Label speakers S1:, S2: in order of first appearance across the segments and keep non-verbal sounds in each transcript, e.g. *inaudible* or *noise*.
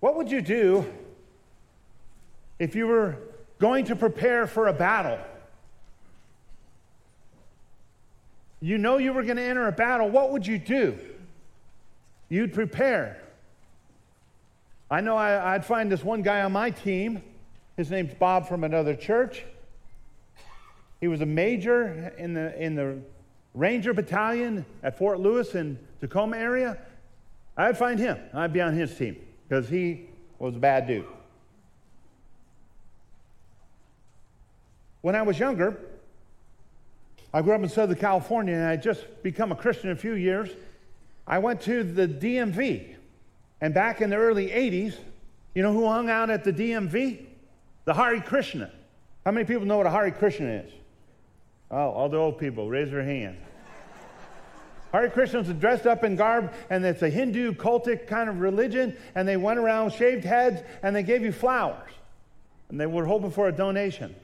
S1: What would you do if you were going to prepare for a battle? You know you were going to enter a battle. What would you do? You'd prepare. I know I, would find this one guy on my team. His name's Bob from another church. He was a major in the, in the Ranger Battalion at Fort Lewis in Tacoma area. I'd find him. I'd be on his team because he was a bad dude. When I was younger, I grew up in Southern California and I just become a Christian a few years. I went to the DMV. And back in the early 80s, you know who hung out at the DMV? The Hare Krishna. How many people know what a Hare Krishna is? Oh, all the old people, raise their hand. Hare Krishnas are dressed up in garb, and it's a Hindu cultic kind of religion, and they went around shaved heads, and they gave you flowers. And they were hoping for a donation.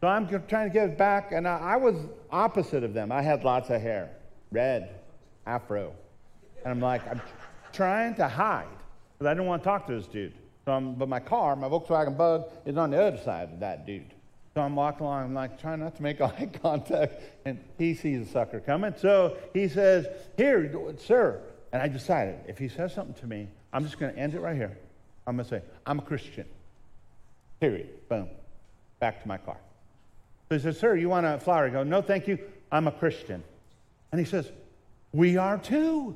S1: So I'm trying to give back, and I, was opposite of them. I had lots of hair, red, afro. And I'm like, I'm trying to hide, because I didn't want to talk to this dude. So but my car, my Volkswagen Bug, is on the other side of that dude. So I'm walking along, I'm like trying not to make *laughs* eye contact, and he sees a sucker coming. So he says, Here, sir. And I decided, if he says something to me, I'm just going to end it right here. I'm going to say, I'm a Christian. Period. Boom. Back to my car. So he says, Sir, you want a flower? I go, No, thank you. I'm a Christian. And he says, We are too.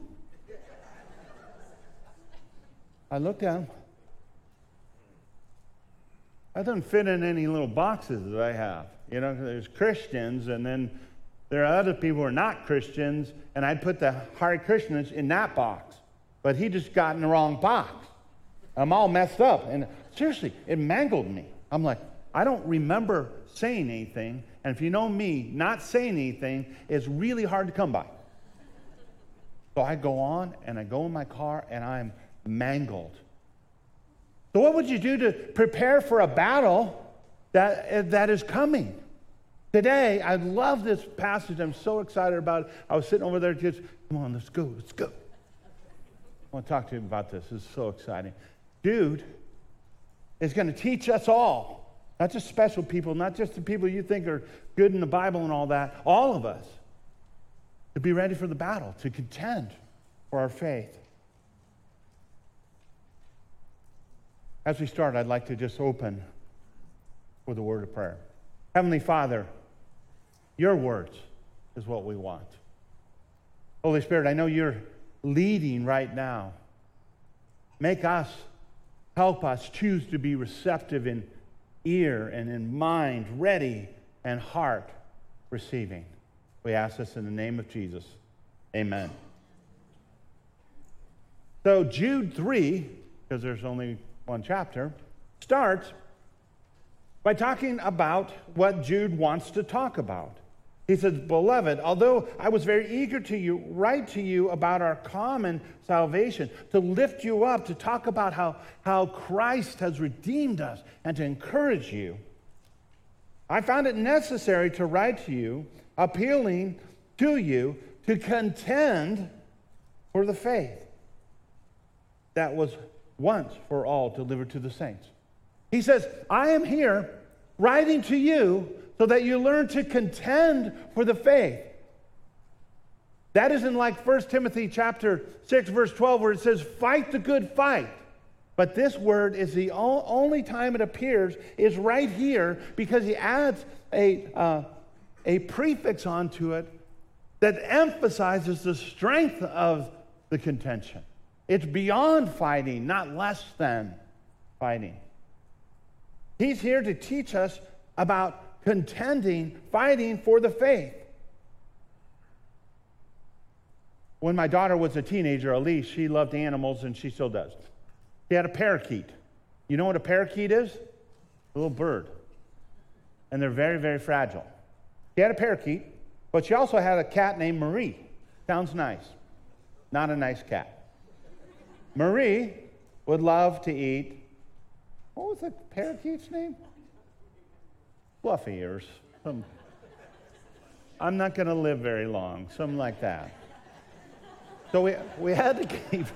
S1: I looked at him. That doesn't fit in any little boxes that I have. You know, there's Christians, and then there are other people who are not Christians, and I'd put the Hare Krishnas in that box. But he just got in the wrong box. I'm all messed up. And seriously, it mangled me. I'm like, I don't remember saying anything. And if you know me, not saying anything is really hard to come by. So I go on and I go in my car and I'm mangled. So, what would you do to prepare for a battle that, eh, that is coming? Today, I love this passage. I'm so excited about it. I was sitting over there, just, come on, let's go, let's go. I want to talk to you about this. Is so exciting. Dude is going to teach us all, not just special people, not just the people you think are good in the Bible and all that, all of us, to be ready for the battle, to contend for our faith. As we start, I'd like to just open with a word of prayer. Heavenly Father, your words is what we want. Holy Spirit, I know you're leading right now. Make us, help us choose to be receptive in ear and in mind, ready and heart receiving. We ask this in the name of Jesus. Amen. So, Jude 3, because there's only one chapter, starts by talking about what Jude wants to talk about. He says, Beloved, although I was very eager to you, write to you about our common salvation, to lift you up, to talk about how, how Christ has redeemed us, and to encourage you, I found it necessary to write to you, appealing to you to contend for the faith that was once for all delivered to the saints. He says, I am here writing to you so that you learn to contend for the faith. That isn't like 1 Timothy chapter 6 verse 12 where it says fight the good fight. But this word is the only time it appears is right here because he adds a, uh, a prefix onto it that emphasizes the strength of the contention. It's beyond fighting, not less than fighting. He's here to teach us about contending, fighting for the faith. When my daughter was a teenager, Elise, she loved animals and she still does. She had a parakeet. You know what a parakeet is? A little bird. And they're very, very fragile. She had a parakeet, but she also had a cat named Marie. Sounds nice. Not a nice cat. Marie would love to eat, what was the parakeet's name? Fluffy ears. I'm not going to live very long, something like that. So we, we had to keep.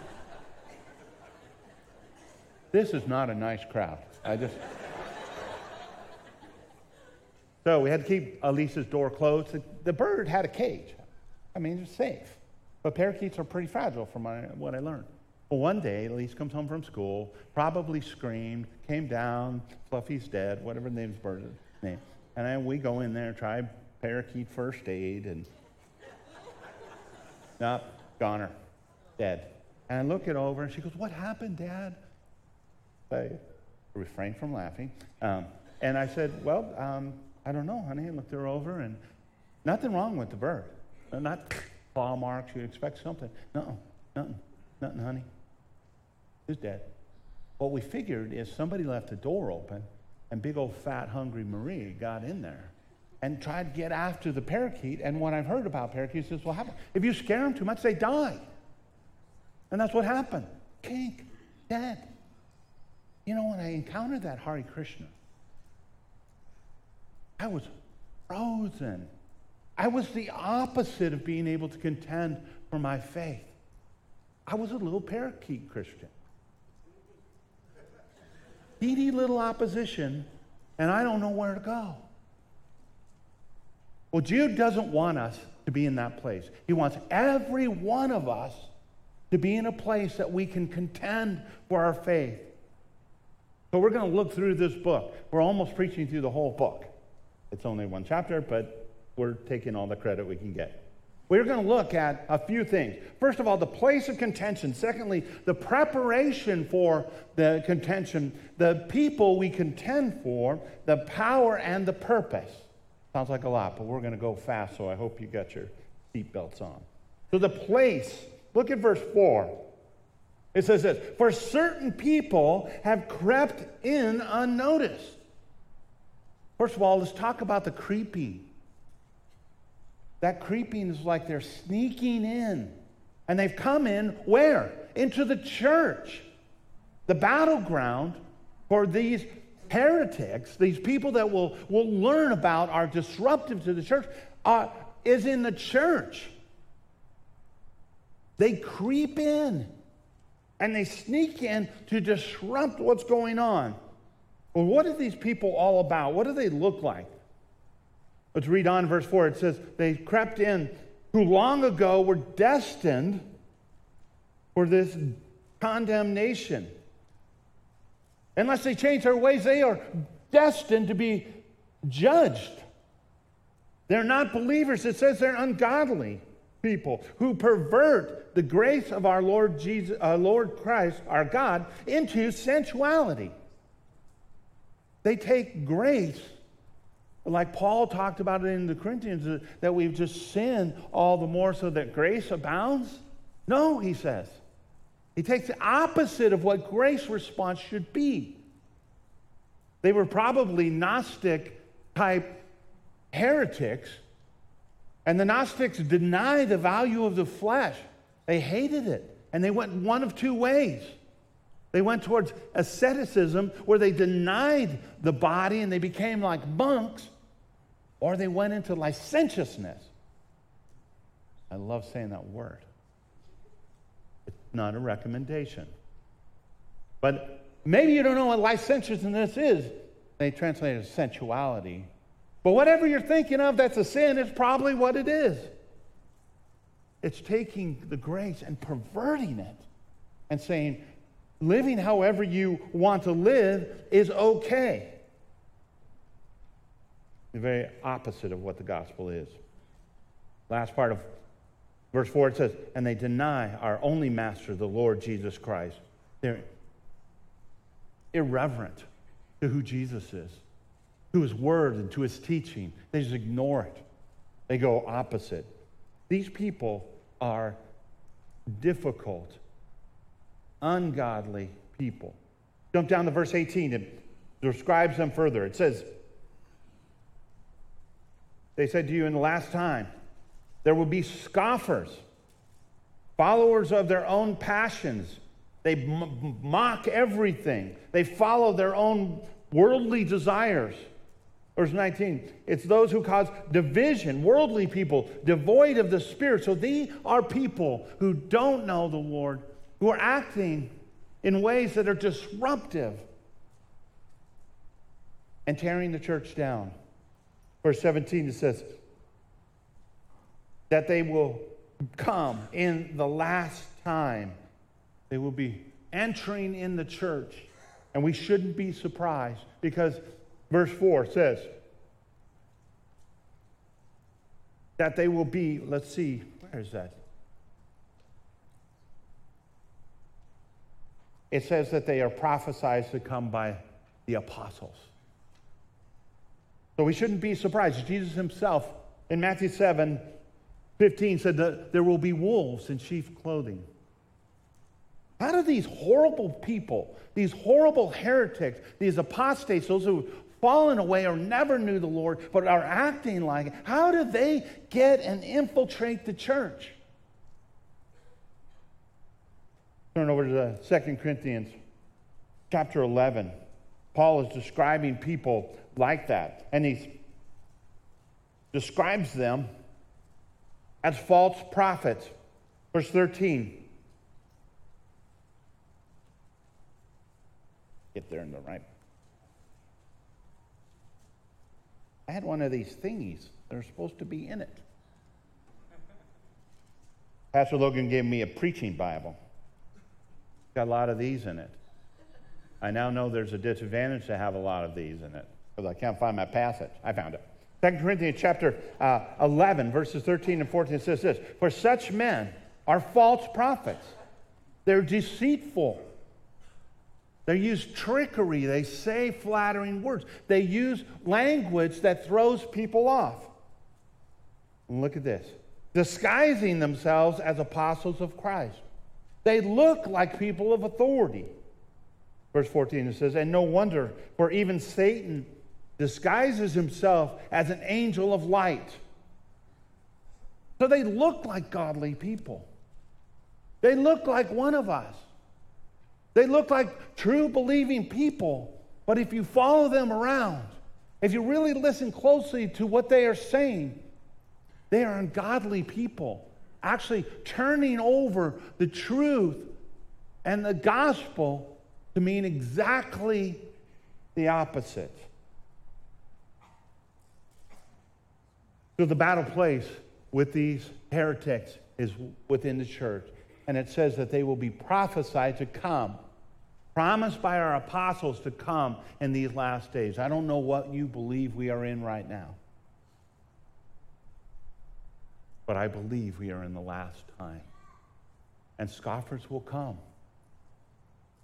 S1: this is not a nice crowd. I just. so we had to keep Elise's door closed. The, bird had a cage. I mean, it's safe. But parakeets are pretty fragile from what I learned. Well, one day, Elise comes home from school, probably screamed, came down, Fluffy's dead, whatever the name's bird's name. And we go in there, try parakeet first aid, and nope, goner, dead. And I look it over, and she goes, What happened, Dad? I refrained from laughing. Um, and I said, Well, um, I don't know, honey. I looked her over, and nothing wrong with the bird. Not claw marks, you'd expect something. No, nothing, nothing, honey. It's dead. What we figured is somebody left the door open, and big old fat, hungry Marie got in there and tried to get after the parakeet. And what I've heard about parakeets is what happens. If you scare them too much, they die. And that's what happened. Kink, dead. You know, when I encountered that Hare Krishna, I was frozen. I was the opposite of being able to contend for my faith. I was a little parakeet Christian. Beady little opposition, and I don't know where to go. Well, Jude doesn't want us to be in that place. He wants every one of us to be in a place that we can contend for our faith. So we're going to look through this book. We're almost preaching through the whole book. It's only one chapter, but we're taking all the credit we can get. We're going to look at a few things. First of all, the place of contention. Secondly, the preparation for the contention, the people we contend for, the power and the purpose. Sounds like a lot, but we're going to go fast, so I hope you got your seatbelts on. So, the place, look at verse 4. It says this For certain people have crept in unnoticed. First of all, let's talk about the creeping. That creeping is like they're sneaking in. And they've come in where? Into the church. The battleground for these heretics, these people that will, will learn about are disruptive to the church, uh, is in the church. They creep in and they sneak in to disrupt what's going on. Well, what are these people all about? What do they look like? Let's read on verse 4. It says, They crept in who long ago were destined for this condemnation. Unless they change their ways, they are destined to be judged. They're not believers. It says they're ungodly people who pervert the grace of our Lord Jesus, uh, Lord Christ, our God, into sensuality. They take grace like Paul talked about it in the Corinthians, uh, that we've just sinned all the more so that grace abounds? No, he says. He takes the opposite of what grace response should be. They were probably Gnostic type heretics, and the Gnostics deny the value of the flesh. They hated it, and they went one of two ways. They went towards asceticism, where they denied the body and they became like monks, or they went into licentiousness. I love saying that word. It's not a recommendation. But maybe you don't know what licentiousness is. They translate it as sensuality. But whatever you're thinking of that's a sin, it's probably what it is. It's taking the grace and perverting it and saying, living however you want to live is okay the very opposite of what the gospel is. Last part of verse 4 it says, And they deny our only master, the Lord Jesus Christ. They're irreverent to who Jesus is, to his word, and to his teaching. They just ignore it, they go opposite. These people are difficult, ungodly people. Jump down to verse 18. It describes them further. It says, they said to you in the last time, there will be scoffers, followers of their own passions. They m- mock everything, they follow their own worldly desires. Verse 19, it's those who cause division, worldly people, devoid of the Spirit. So they are people who don't know the Lord, who are acting in ways that are disruptive and tearing the church down. Verse 17 it says that they will come in the last time. They will be entering in the church. And we shouldn't be surprised because verse 4 says that they will be, let's see, where is that? It says that they are prophesied to come by the apostles. So we shouldn't be surprised. Jesus himself in Matthew 7 15 said that there will be wolves in sheep clothing. How do these horrible people, these horrible heretics, these apostates, those who have fallen away or never knew the Lord but are acting like it, how do they get and infiltrate the church? Turn over to 2 Corinthians chapter 11. Paul is describing people like that, and he describes them as false prophets. Verse 13. Get there in the right. I had one of these thingies that are supposed to be in it. Pastor Logan gave me a preaching Bible. Got a lot of these in it. I now know there's a disadvantage to have a lot of these in it because I can't find my passage. I found it. 2 Corinthians chapter uh, 11, verses 13 and 14 says this For such men are false prophets, they're deceitful. They use trickery. They say flattering words. They use language that throws people off. And look at this disguising themselves as apostles of Christ. They look like people of authority. Verse 14 it says, And no wonder, for even Satan disguises himself as an angel of light. So they look like godly people. They look like one of us. They look like true believing people. But if you follow them around, if you really listen closely to what they are saying, they are ungodly people, actually turning over the truth and the gospel to mean exactly the opposite. So the battle place with these heretics is within the church. And it says that they will be prophesied to come, promised by our apostles to come in these last days. I don't know what you believe we are in right now. But I believe we are in the last time. And scoffers will come.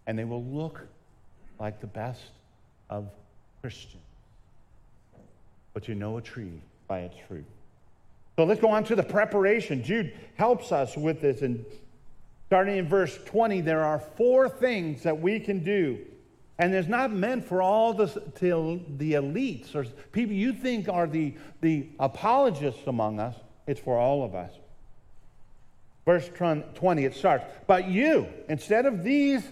S1: And they will look like the best of Christians. But you know a tree by its fruit. So let's go on to the preparation. Jude helps us with this. And starting in verse 20, there are four things that we can do. And it's not meant for all the, the elites or people you think are the, the apologists among us. It's for all of us. Verse 20, it starts, But you, instead of these,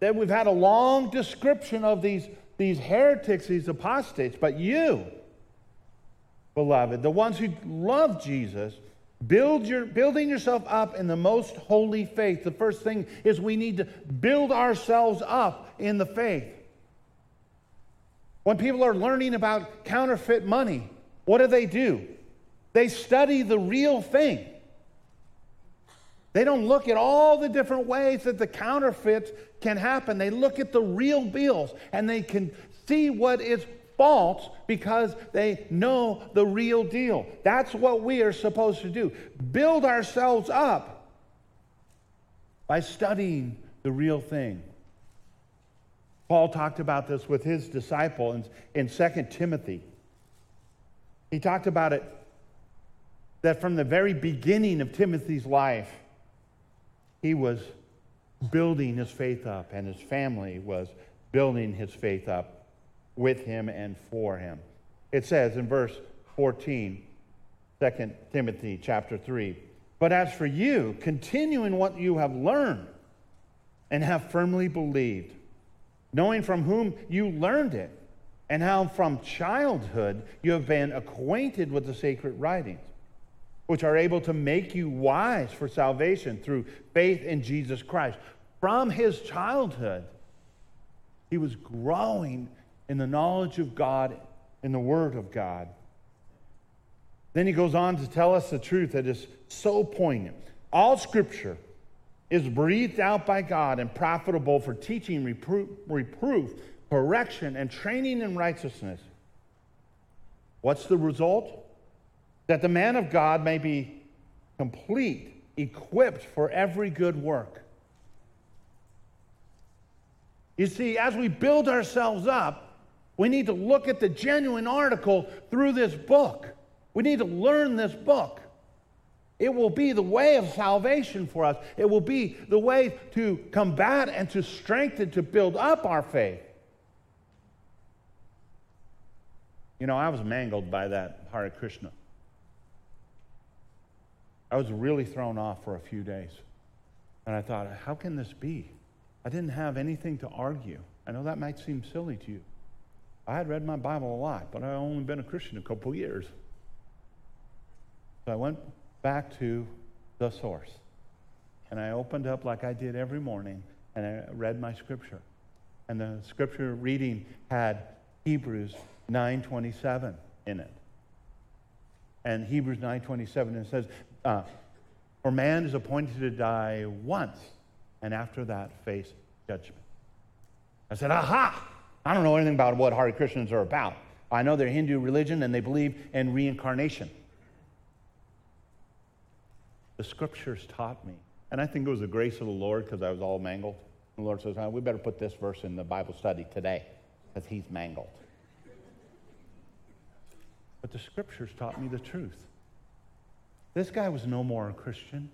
S1: that we've had a long description of these, these heretics, these apostates, but you, beloved, the ones who love Jesus, build your, building yourself up in the most holy faith. The first thing is we need to build ourselves up in the faith. When people are learning about counterfeit money, what do they do? They study the real thing. They don't look at all the different ways that the counterfeit can happen. They look at the real bills and they can see what is false because they know the real deal. That's what we are supposed to do. Build ourselves up by studying the real thing. Paul talked about this with his disciple in, in 2 Timothy. He talked about it that from the very beginning of Timothy's life, he was building his faith up, and his family was building his faith up with him and for him. It says in verse 14, 2 Timothy chapter 3, But as for you, continue in what you have learned and have firmly believed, knowing from whom you learned it, and how from childhood you have been acquainted with the sacred writings, which are able to make you wise for salvation through faith in Jesus Christ. from his childhood, he was growing in the knowledge of God, in the Word of God. Then he goes on to tell us the truth that is so poignant. All scripture is breathed out by God and profitable for teaching, reproof, reproof, correction, and training in righteousness. What's the result? That the man of God may be complete, equipped for every good work. You see, as we build ourselves up, we need to look at the genuine article through this book. We need to learn this book. It will be the way of salvation for us. It will be the way to combat and to strengthen, to build up our faith. You know, I was mangled by that Hare Krishna. I was really thrown off for a few days. And I thought, how can this be? I didn't have anything to argue. I know that might seem silly to you. I had read my Bible a lot, but I'd only been a Christian a couple years. So I went back to the source. And I opened up like I did every morning and I read my scripture. And the scripture reading had Hebrews 9:27 in it. And Hebrews 9:27 it says, uh, "For man is appointed to die once, and after that face judgment." I said, "Aha! I don't know anything about what Hare Krishnas are about. I know they're Hindu religion and they believe in reincarnation." The scriptures taught me, and I think it was the grace of the Lord because I was all mangled. The Lord says, oh, "We better put this verse in the Bible study today because he's mangled." But the scriptures taught me the truth. This guy was no more a Christian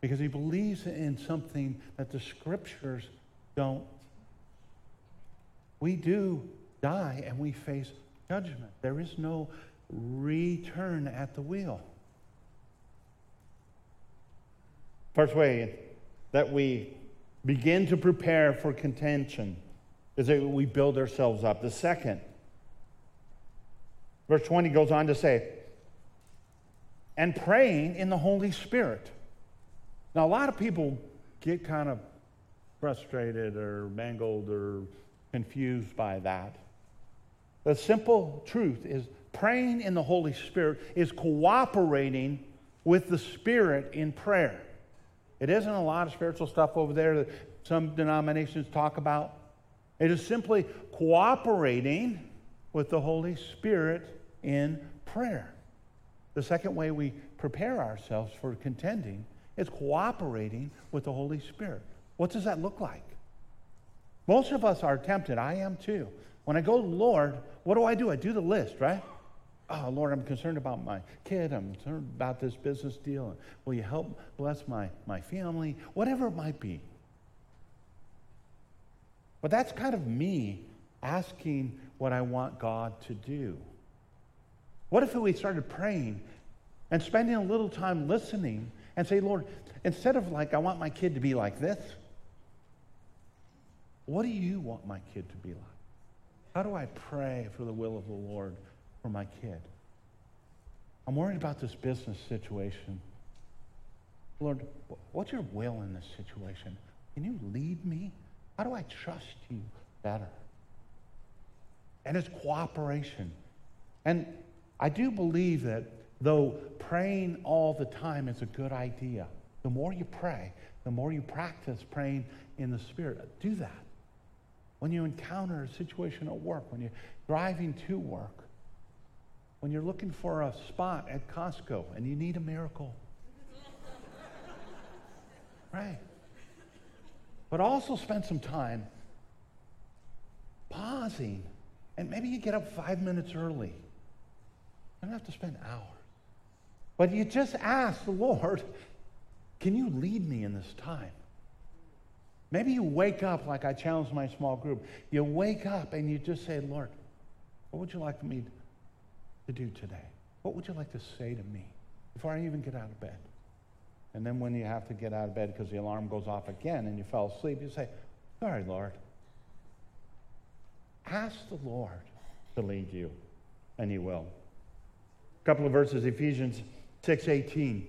S1: because he believes in something that the scriptures don't. We do die and we face judgment. There is no return at the wheel. First way that we begin to prepare for contention is that we build ourselves up. The second Verse 20 goes on to say, and praying in the Holy Spirit. Now, a lot of people get kind of frustrated or mangled or confused by that. The simple truth is praying in the Holy Spirit is cooperating with the Spirit in prayer. It isn't a lot of spiritual stuff over there that some denominations talk about. It is simply cooperating with the Holy Spirit in prayer. The second way we prepare ourselves for contending is cooperating with the Holy Spirit. What does that look like? Most of us are tempted. I am too. When I go Lord, what do I do? I do the list, right? Oh, Lord, I'm concerned about my kid. I'm concerned about this business deal. Will you help bless my, my family? Whatever it might be. But that's kind of me asking what I want God to do. What if we started praying and spending a little time listening and say, Lord, instead of like, I want my kid to be like this, what do you want my kid to be like? How do I pray for the will of the Lord for my kid? I'm worried about this business situation. Lord, what's your will in this situation? Can you lead me? How do I trust you better? And it's cooperation. And I do believe that though praying all the time is a good idea, the more you pray, the more you practice praying in the Spirit. Do that. When you encounter a situation at work, when you're driving to work, when you're looking for a spot at Costco and you need a miracle. *laughs* right. But also spend some time pausing. And maybe you get up five minutes early. You don't have to spend hours. But you just ask the *laughs* Lord, can you lead me in this time? Maybe you wake up like I challenged my small group. You wake up and you just say, Lord, what would you like for me to do today? What would you like to say to me before I even get out of bed? And then when you have to get out of bed because the alarm goes off again and you fell asleep, you say, Sorry, Lord. Ask the Lord to lead you, and He will. A couple of verses, Ephesians 6:18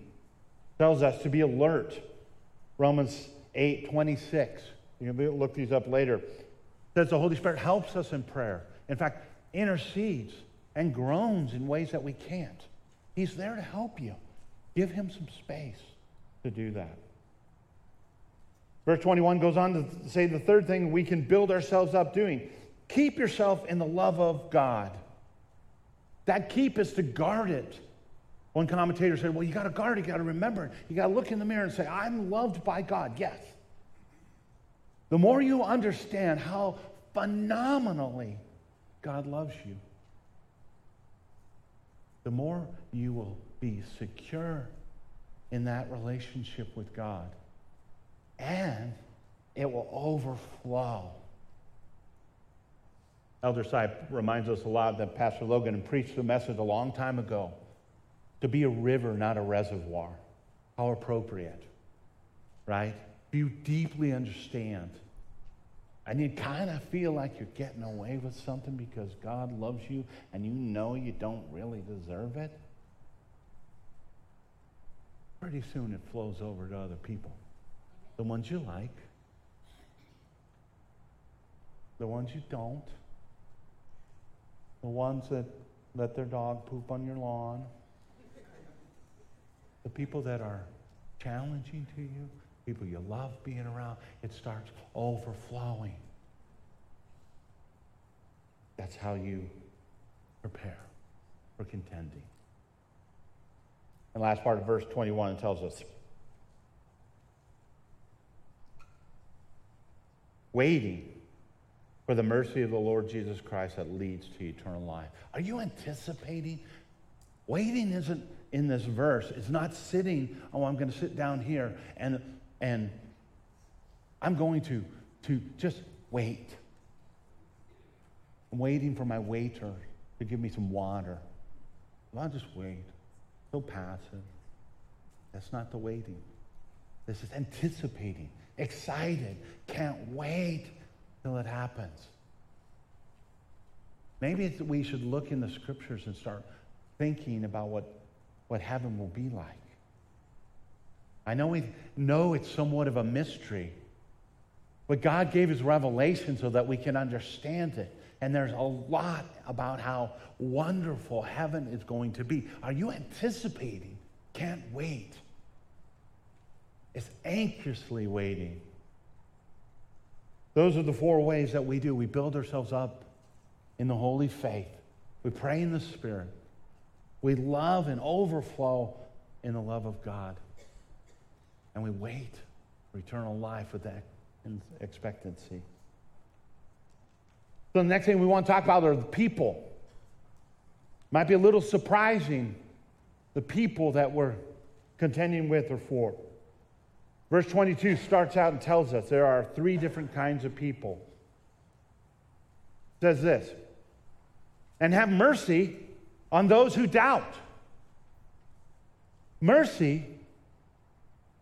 S1: tells us to be alert. Romans 8:26 You can look these up later. It says the Holy Spirit helps us in prayer. In fact, intercedes and groans in ways that we can't. He's there to help you. Give him some space to do that. Verse 21 goes on to say the third thing we can build ourselves up doing keep yourself in the love of God. That keep is to guard it. One commentator said, Well, you got to guard it, you got to remember. You got to look in the mirror and say, I'm loved by God. Yes. The more you understand how phenomenally God loves you, the more you will be secure in that relationship with God. And it will overflow. Elder Sy reminds us a lot that Pastor Logan preached a message a long time ago to be a river, not a reservoir. How appropriate, right? You deeply understand. And you kind of feel like you're getting away with something because God loves you and you know you don't really deserve it. Pretty soon it flows over to other people. The ones you like, the ones you don't the ones that let their dog poop on your lawn, the people that are challenging to you, people you love being around, it starts overflowing. That's how you prepare for contending. And last part of verse 21 tells us waiting for the mercy of the Lord Jesus Christ that leads to eternal life. Are you anticipating? Waiting isn't in this verse. It's not sitting, oh, I'm going to sit down here and, and I'm going to, to just wait. I'm waiting for my waiter to give me some water. Well, I'll just wait. So passive. That's not the waiting. This is anticipating, excited, can't wait till it happens. Maybe we should look in the scriptures and start thinking about what, what heaven will be like. I know we know it's somewhat of a mystery, but God gave his revelation so that we can understand it. And there's a lot about how wonderful heaven is going to be. Are you anticipating? Can't wait. It's anxiously waiting. Those are the four ways that we do. We build ourselves up in the holy faith. We pray in the Spirit. We love and overflow in the love of God. And we wait for eternal life with that expectancy. So, the next thing we want to talk about are the people. Might be a little surprising, the people that we're contending with or for. Verse 22 starts out and tells us there are three different kinds of people. It says this and have mercy on those who doubt. Mercy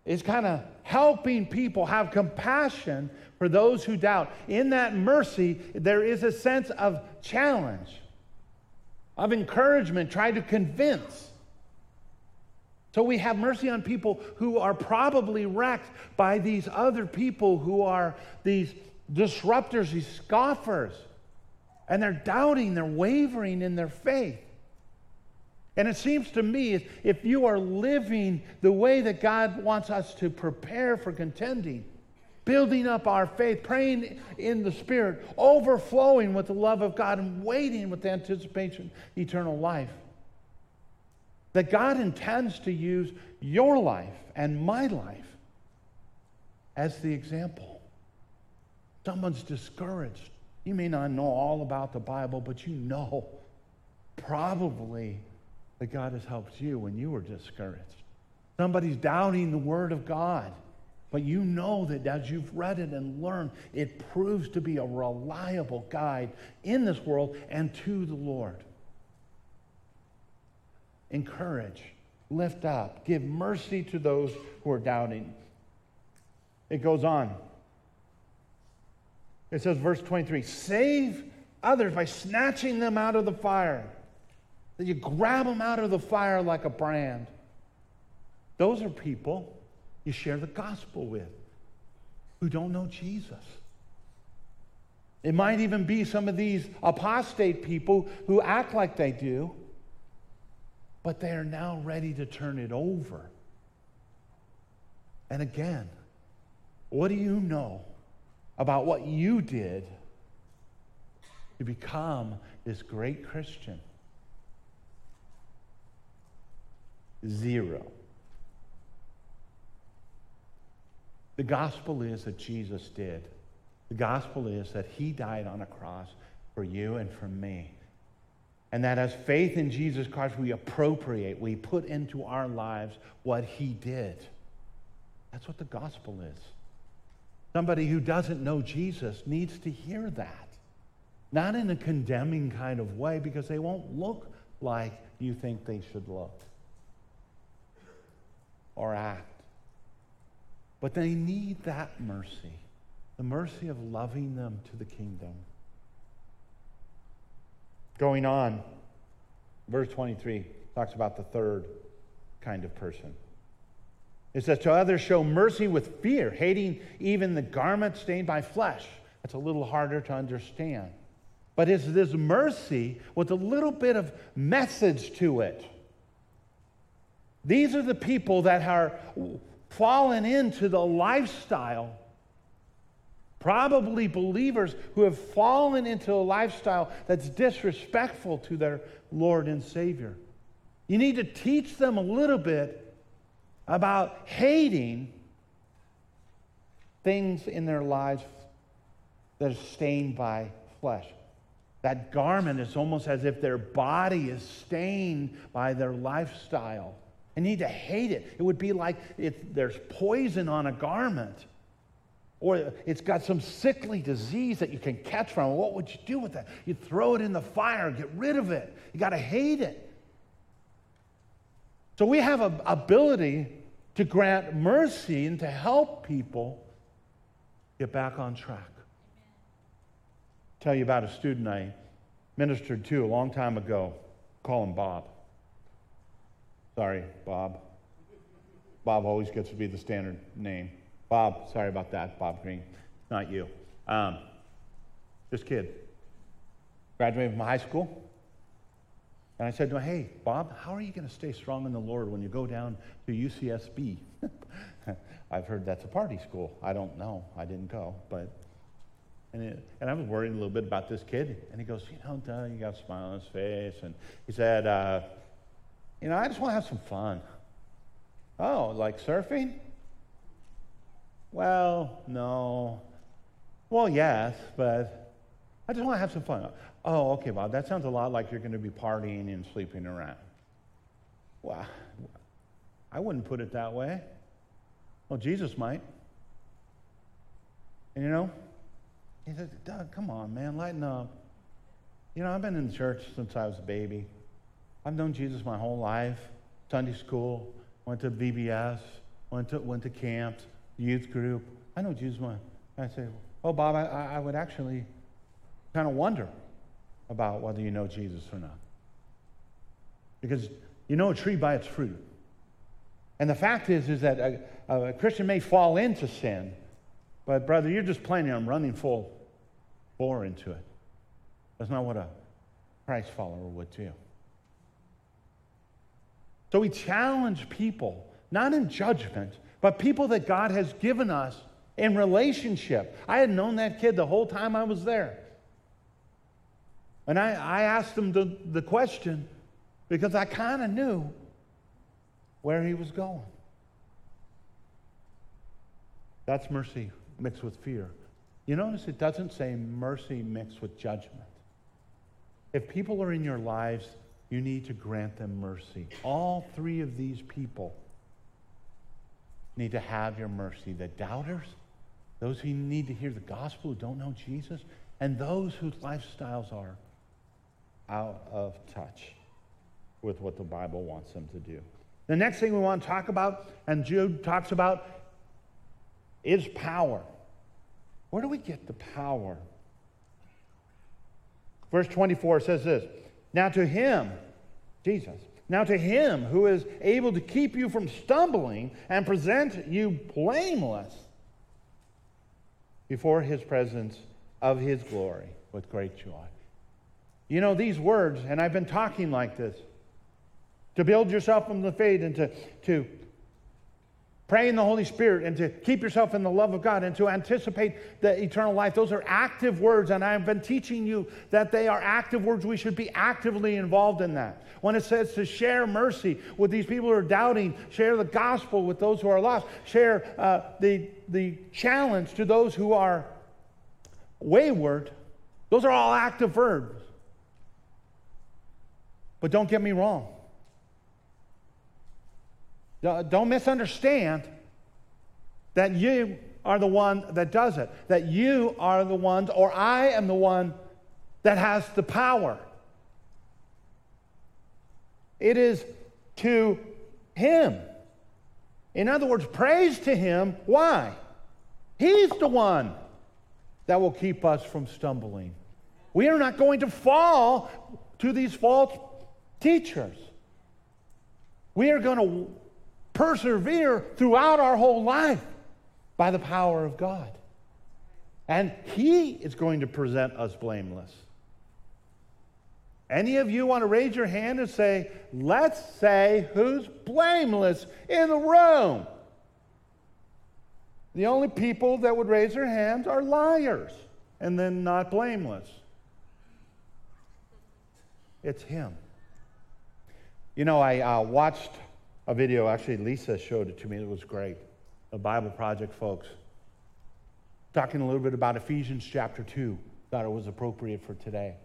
S1: is kind of helping people have compassion for those who doubt. In that mercy, there is a sense of challenge, of encouragement, trying to convince. So we have mercy on people who are probably wrecked by these other people who are these disruptors, these scoffers. And they're doubting, they're wavering in their faith. And it seems to me if you are living the way that God wants us to prepare for contending, building up our faith, praying in the Spirit, overflowing with the love of God, and waiting with anticipation eternal life, that God intends to use your life and my life as the example. Someone's discouraged. You may not know all about the Bible, but you know probably that God has helped you when you were discouraged. Somebody's doubting the Word of God, but you know that as you've read it and learned, it proves to be a reliable guide in this world and to the Lord encourage, lift up, give mercy to those who are doubting. It goes on. It says, verse 23 save others by snatching them out of the fire. That you grab them out of the fire like a brand. Those are people you share the gospel with who don't know Jesus. It might even be some of these apostate people who act like they do, but they are now ready to turn it over. And again, what do you know about what you did to become this great Christian? Zero. The gospel is that Jesus did. The gospel is that he died on a cross for you and for me. And that as faith in Jesus Christ, we appropriate, we put into our lives what he did. That's what the gospel is. Somebody who doesn't know Jesus needs to hear that. Not in a condemning kind of way, because they won't look like you think they should look or act. But they need that mercy the mercy of loving them to the kingdom. Going on, verse 23 talks about the third kind of person. It says, To others show mercy with fear, hating even the garment stained by flesh. That's a little harder to understand. But it's this mercy with a little bit of message to it. These are the people that are fallen into the lifestyle probably believers who have fallen into a lifestyle that's disrespectful to their Lord and Savior. You need to teach them a little bit about hating things in their lives that are stained by flesh. That garment is almost as if their body is stained by their lifestyle. They need to hate it. It would be like if there's poison on a garment or it's got some sickly disease that you can catch from. What would you do with that? You throw it in the fire, get rid of it. You got to hate it. So we have an ability to grant mercy and to help people get back on track. Tell you about a student I ministered to a long time ago. Call him Bob. Sorry, Bob. Bob always gets to be the standard name. Bob, sorry about that, Bob Green. Not you. Um, this kid graduated from high school. And I said to him, Hey, Bob, how are you going to stay strong in the Lord when you go down to UCSB? *laughs* I've heard that's a party school. I don't know. I didn't go. But, and, it, and I was worried a little bit about this kid. And he goes, You know, Doug, you got a smile on his face. And he said, uh, You know, I just want to have some fun. Oh, like surfing? Well, no. Well, yes, but I just want to have some fun. Oh, okay, Bob, that sounds a lot like you're going to be partying and sleeping around. Well, I wouldn't put it that way. Well, Jesus might. And you know, he said, Doug, come on, man, lighten up. You know, I've been in church since I was a baby. I've known Jesus my whole life. Sunday school, went to VBS, went to, went to camps youth group. I know Jesus one. I say, oh, Bob, I, I would actually kind of wonder about whether you know Jesus or not. Because you know a tree by its fruit. And the fact is, is that a, a Christian may fall into sin, but brother, you're just planning on running full bore into it. That's not what a Christ follower would do. So we challenge people, not in judgment, but people that God has given us in relationship. I had known that kid the whole time I was there. And I, I asked him the, the question because I kind of knew where he was going. That's mercy mixed with fear. You notice it doesn't say mercy mixed with judgment. If people are in your lives, you need to grant them mercy. All three of these people need to have your mercy. The doubters, those who need to hear the gospel who don't know Jesus, and those whose lifestyles are out of touch with what the Bible wants them to do. The next thing we want to talk about, and Jude talks about, is power. Where do we get the power? Verse 24 says this Now to him, Jesus, now, to him who is able to keep you from stumbling and present you blameless before his presence of his glory with great joy. You know, these words, and I've been talking like this, to build yourself from the faith and to, to pray in the Holy Spirit and to keep yourself in the love of God and to anticipate the eternal life. Those are active words, and I've been teaching you that they are active words. We should be actively involved in that. When it says to share mercy with these people who are doubting, share the gospel with those who are lost, share uh, the, the challenge to those who are wayward, those are all active verbs. But don't get me wrong. Don't misunderstand that you are the one that does it, that you are the ones, or I am the one that has the power. It is to Him. In other words, praise to Him. Why? He's the one that will keep us from stumbling. We are not going to fall to these false teachers. We are going to persevere throughout our whole life by the power of God. And He is going to present us blameless. Any of you want to raise your hand and say, let's say who's blameless in the room? The only people that would raise their hands are liars and then not blameless. It's Him. You know, I uh, watched a video, actually, Lisa showed it to me. It was great. The Bible Project folks. Talking a little bit about Ephesians chapter 2. Thought it was appropriate for today.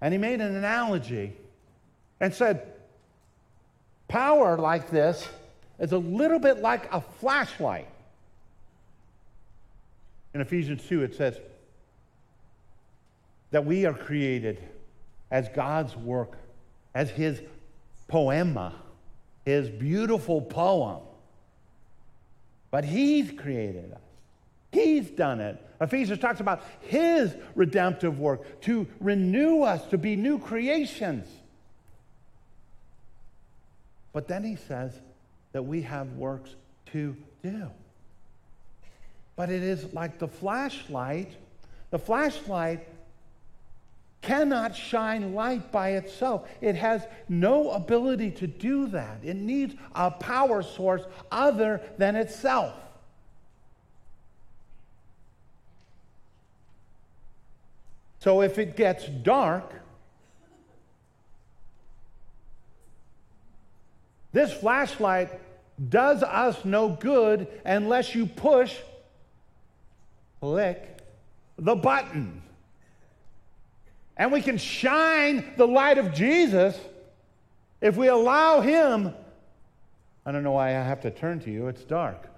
S1: And he made an analogy and said, Power like this is a little bit like a flashlight. In Ephesians 2, it says that we are created as God's work, as His poema, His beautiful poem. But He's created us, He's done it. Ephesians talks about His redemptive work to renew us, to be new creations. But then He says that we have works to do. But it is like the flashlight. The flashlight cannot shine light by itself. It has no ability to do that. It needs a power source other than itself. So if it gets dark, this flashlight does us no good unless you push, click the button. And we can shine the light of Jesus if we allow Him. I don't know why I have to turn to you, it's dark.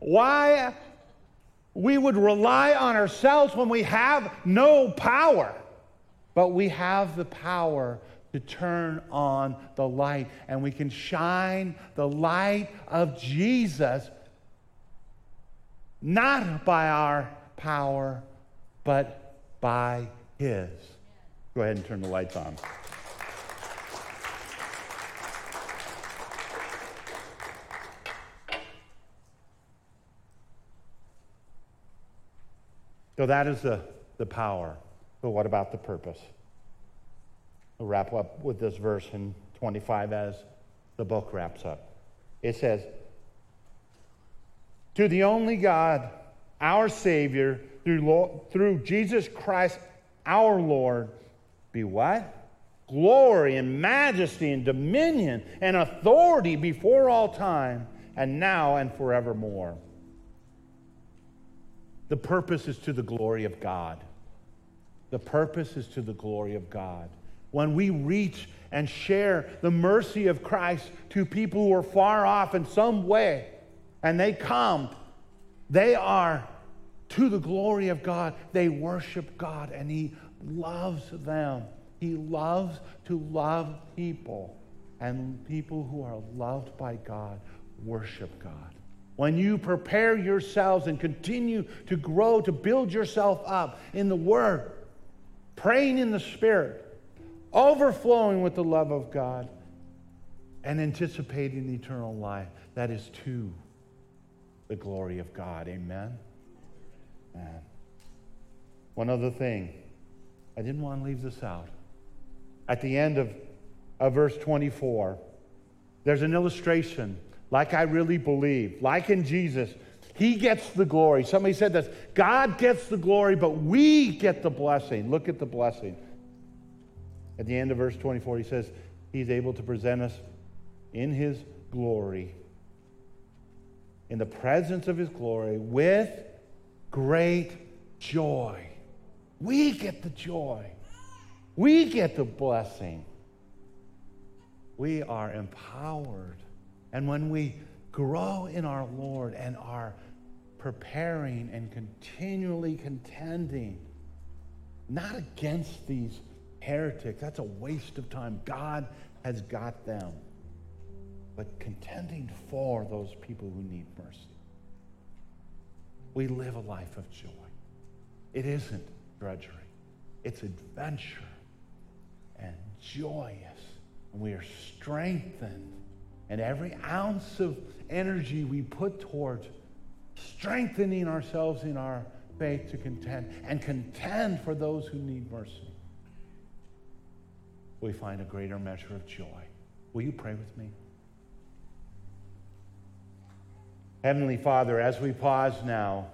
S1: Why we would rely on ourselves when we have no power, but we have the power to turn on the light and we can shine the light of Jesus not by our power, but by His. Go ahead and turn the lights on. So that is the, the power. But what about the purpose? We'll wrap up with this verse in 25 as the book wraps up. It says, To the only God, our Savior, through, through Jesus Christ our Lord, be what? Glory and majesty and dominion and authority before all time and now and forevermore. The purpose is to the glory of God. The purpose is to the glory of God. When we reach and share the mercy of Christ to people who are far off in some way, and they come, they are to the glory of God. They worship God, and He loves them. He loves to love people, and people who are loved by God worship God. When you prepare yourselves and continue to grow, to build yourself up in the Word, praying in the Spirit, overflowing with the love of God, and anticipating eternal life, that is to the glory of God. Amen? Man. One other thing. I didn't want to leave this out. At the end of, of verse 24, there's an illustration, like I really believe, like in Jesus. He gets the glory. Somebody said this God gets the glory, but we get the blessing. Look at the blessing. At the end of verse 24, he says, He's able to present us in His glory, in the presence of His glory, with great joy. We get the joy, we get the blessing. We are empowered. And when we grow in our Lord and are preparing and continually contending, not against these heretics, that's a waste of time. God has got them. But contending for those people who need mercy. We live a life of joy. It isn't drudgery, it's adventure and joyous. And we are strengthened. And every ounce of energy we put towards strengthening ourselves in our faith to contend and contend for those who need mercy, we find a greater measure of joy. Will you pray with me? Heavenly Father, as we pause now,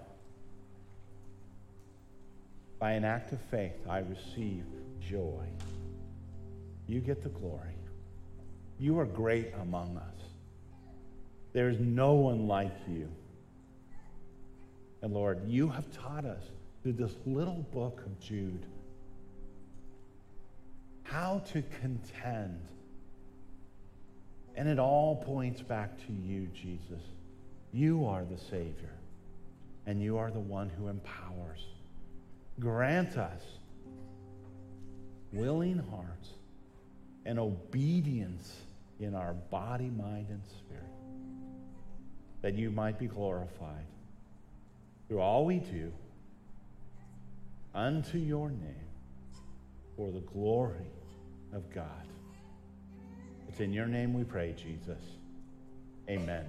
S1: by an act of faith, I receive joy. You get the glory. You are great among us. There is no one like you. And Lord, you have taught us through this little book of Jude how to contend. And it all points back to you, Jesus. You are the Savior, and you are the one who empowers. Grant us willing hearts and obedience in our body, mind, and spirit, that you might be glorified through all we do unto your name for the glory of God. It's in your name we pray, Jesus. Amen.